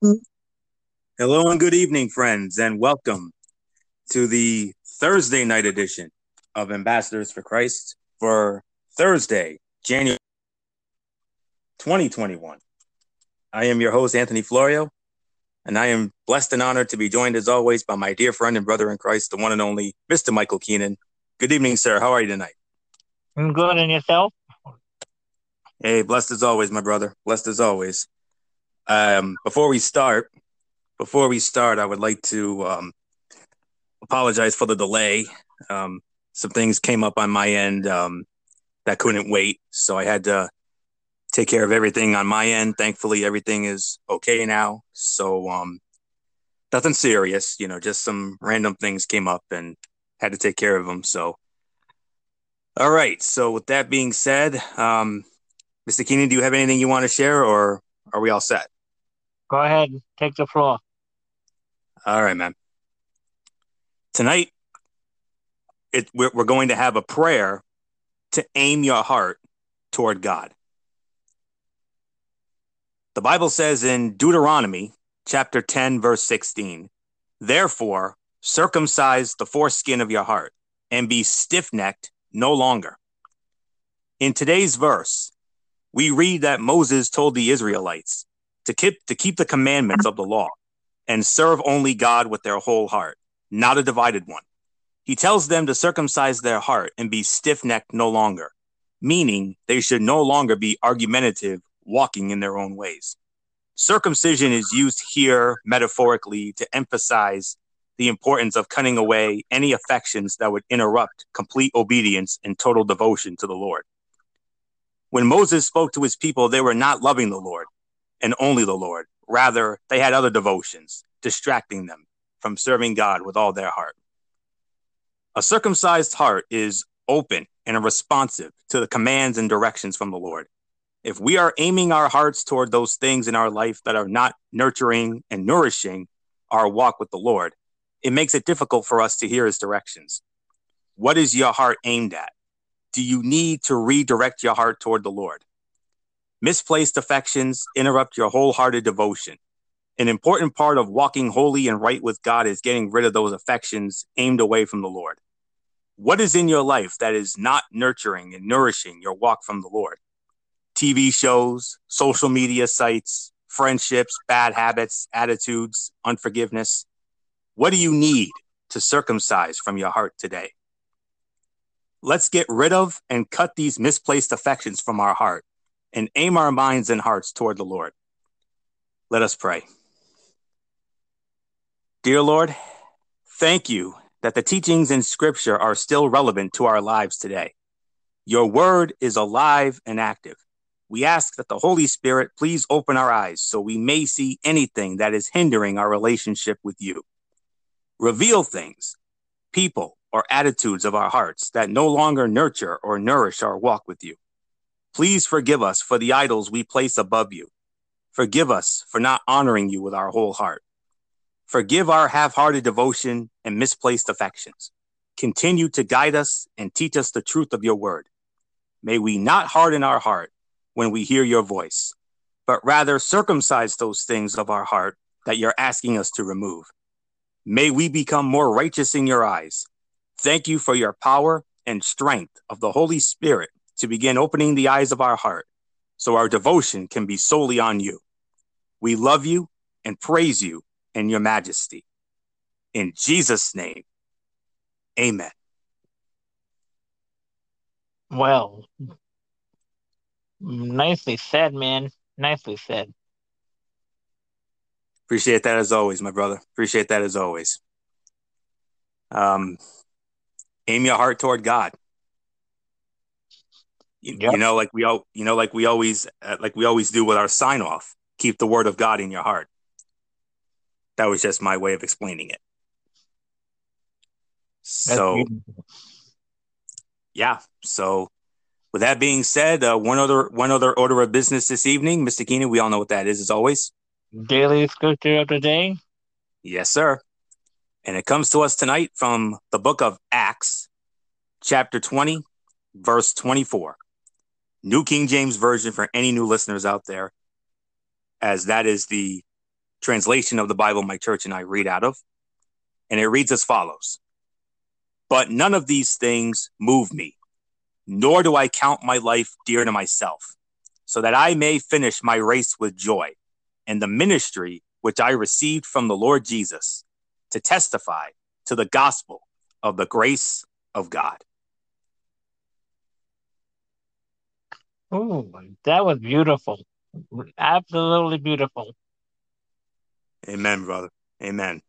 Hello and good evening, friends, and welcome to the Thursday night edition of Ambassadors for Christ for Thursday, January 2021. I am your host, Anthony Florio, and I am blessed and honored to be joined as always by my dear friend and brother in Christ, the one and only Mr. Michael Keenan. Good evening, sir. How are you tonight? I'm good, and yourself? Hey, blessed as always, my brother. Blessed as always. Um, before we start, before we start, I would like to um, apologize for the delay. Um, some things came up on my end um, that couldn't wait, so I had to take care of everything on my end. Thankfully, everything is okay now. So, um, nothing serious, you know, just some random things came up and had to take care of them. So, all right. So, with that being said, um, Mr. Keenan, do you have anything you want to share or are we all set? Go ahead, and take the floor. All right, man. Tonight, it, we're, we're going to have a prayer to aim your heart toward God. The Bible says in Deuteronomy chapter 10, verse 16, Therefore, circumcise the foreskin of your heart and be stiff necked no longer. In today's verse, we read that Moses told the Israelites to keep, to keep the commandments of the law and serve only God with their whole heart, not a divided one. He tells them to circumcise their heart and be stiff necked no longer, meaning they should no longer be argumentative, walking in their own ways. Circumcision is used here metaphorically to emphasize the importance of cutting away any affections that would interrupt complete obedience and total devotion to the Lord. When Moses spoke to his people, they were not loving the Lord and only the Lord. Rather, they had other devotions, distracting them from serving God with all their heart. A circumcised heart is open and responsive to the commands and directions from the Lord. If we are aiming our hearts toward those things in our life that are not nurturing and nourishing our walk with the Lord, it makes it difficult for us to hear his directions. What is your heart aimed at? do you need to redirect your heart toward the Lord? Misplaced affections interrupt your wholehearted devotion. An important part of walking holy and right with God is getting rid of those affections aimed away from the Lord. What is in your life that is not nurturing and nourishing your walk from the Lord? TV shows, social media sites, friendships, bad habits, attitudes, unforgiveness. What do you need to circumcise from your heart today? Let's get rid of and cut these misplaced affections from our heart and aim our minds and hearts toward the Lord. Let us pray. Dear Lord, thank you that the teachings in Scripture are still relevant to our lives today. Your word is alive and active. We ask that the Holy Spirit please open our eyes so we may see anything that is hindering our relationship with you. Reveal things, people, or attitudes of our hearts that no longer nurture or nourish our walk with you. Please forgive us for the idols we place above you. Forgive us for not honoring you with our whole heart. Forgive our half hearted devotion and misplaced affections. Continue to guide us and teach us the truth of your word. May we not harden our heart when we hear your voice, but rather circumcise those things of our heart that you're asking us to remove. May we become more righteous in your eyes Thank you for your power and strength of the Holy Spirit to begin opening the eyes of our heart so our devotion can be solely on you. We love you and praise you in your majesty. In Jesus' name, amen. Well, nicely said, man. Nicely said. Appreciate that as always, my brother. Appreciate that as always. Um, aim your heart toward God. You, yep. you know, like we all, you know, like we always, uh, like we always do with our sign off. Keep the word of God in your heart. That was just my way of explaining it. so, yeah. So, with that being said, uh, one other one other order of business this evening, Mr. Keenan. We all know what that is, as always. Daily scripture of the day. Yes, sir. And it comes to us tonight from the book of Acts, chapter 20, verse 24. New King James Version for any new listeners out there, as that is the translation of the Bible my church and I read out of. And it reads as follows But none of these things move me, nor do I count my life dear to myself, so that I may finish my race with joy and the ministry which I received from the Lord Jesus to testify to the gospel of the grace of God. Ooh, that was beautiful. Absolutely beautiful. Amen, brother. Amen.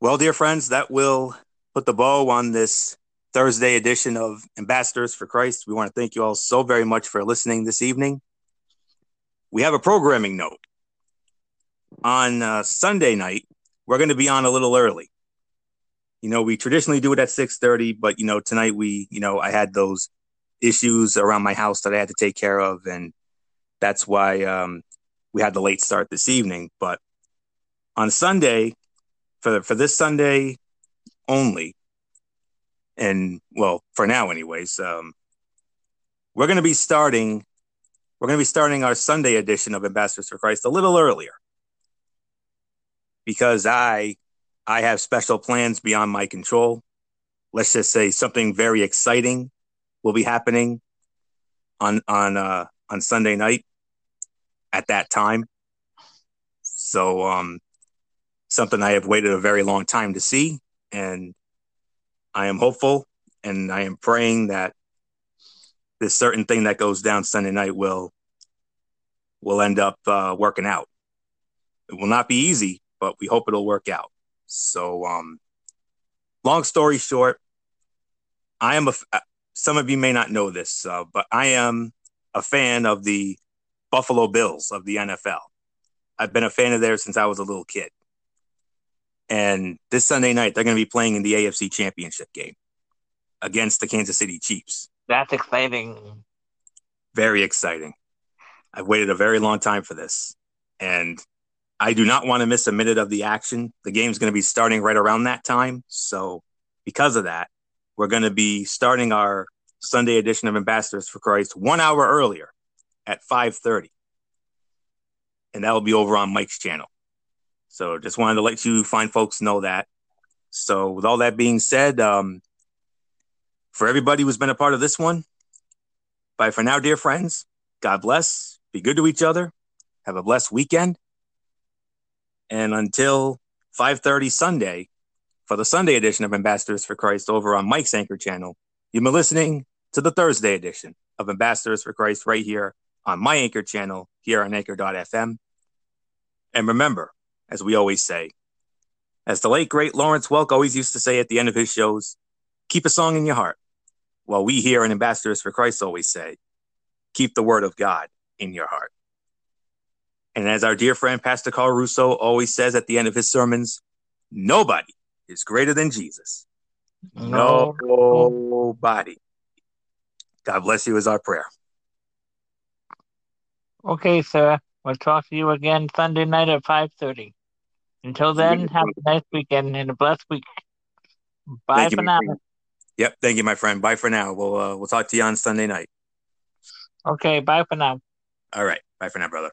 Well, dear friends, that will put the bow on this Thursday edition of Ambassadors for Christ. We want to thank you all so very much for listening this evening. We have a programming note. On uh, Sunday night, we're going to be on a little early. You know, we traditionally do it at 6:30, but you know, tonight we, you know, I had those issues around my house that I had to take care of, and that's why um, we had the late start this evening. But on Sunday, for for this Sunday only, and well, for now, anyways, um, we're going to be starting. We're going to be starting our Sunday edition of Ambassadors for Christ a little earlier because I I have special plans beyond my control. Let's just say something very exciting will be happening on on uh, on Sunday night at that time. So um, something I have waited a very long time to see, and I am hopeful and I am praying that this certain thing that goes down Sunday night will will end up uh, working out. It will not be easy, but we hope it'll work out. So, um, long story short, I am a. Some of you may not know this, uh, but I am a fan of the Buffalo Bills of the NFL. I've been a fan of theirs since I was a little kid. And this Sunday night, they're going to be playing in the AFC Championship game against the Kansas City Chiefs. That's exciting. Very exciting. I've waited a very long time for this. And I do not want to miss a minute of the action. The game's going to be starting right around that time. So, because of that, we're going to be starting our Sunday edition of Ambassadors for Christ one hour earlier at 5:30. And that will be over on Mike's channel. So just wanted to let you fine folks know that. So with all that being said, um, for everybody who's been a part of this one, bye for now, dear friends. God bless. Be good to each other. Have a blessed weekend. And until 5:30 Sunday, for the Sunday edition of Ambassadors for Christ over on Mike's Anchor channel, you've been listening to the Thursday edition of Ambassadors for Christ right here on my Anchor channel here on Anchor.fm. And remember, as we always say, as the late great Lawrence Welk always used to say at the end of his shows, keep a song in your heart. While we here on Ambassadors for Christ always say, keep the word of God in your heart. And as our dear friend Pastor Carl Russo always says at the end of his sermons, nobody is greater than Jesus. No. Nobody. God bless you is our prayer. Okay, sir. We'll talk to you again Sunday night at 5.30. Until then, have a nice weekend and a blessed week. Bye Thank for my now. friend. Yep. Thank you, my friend. Bye for now. We'll uh, we'll talk to you on Sunday night. Okay, bye for now. All right. Bye for now, brother.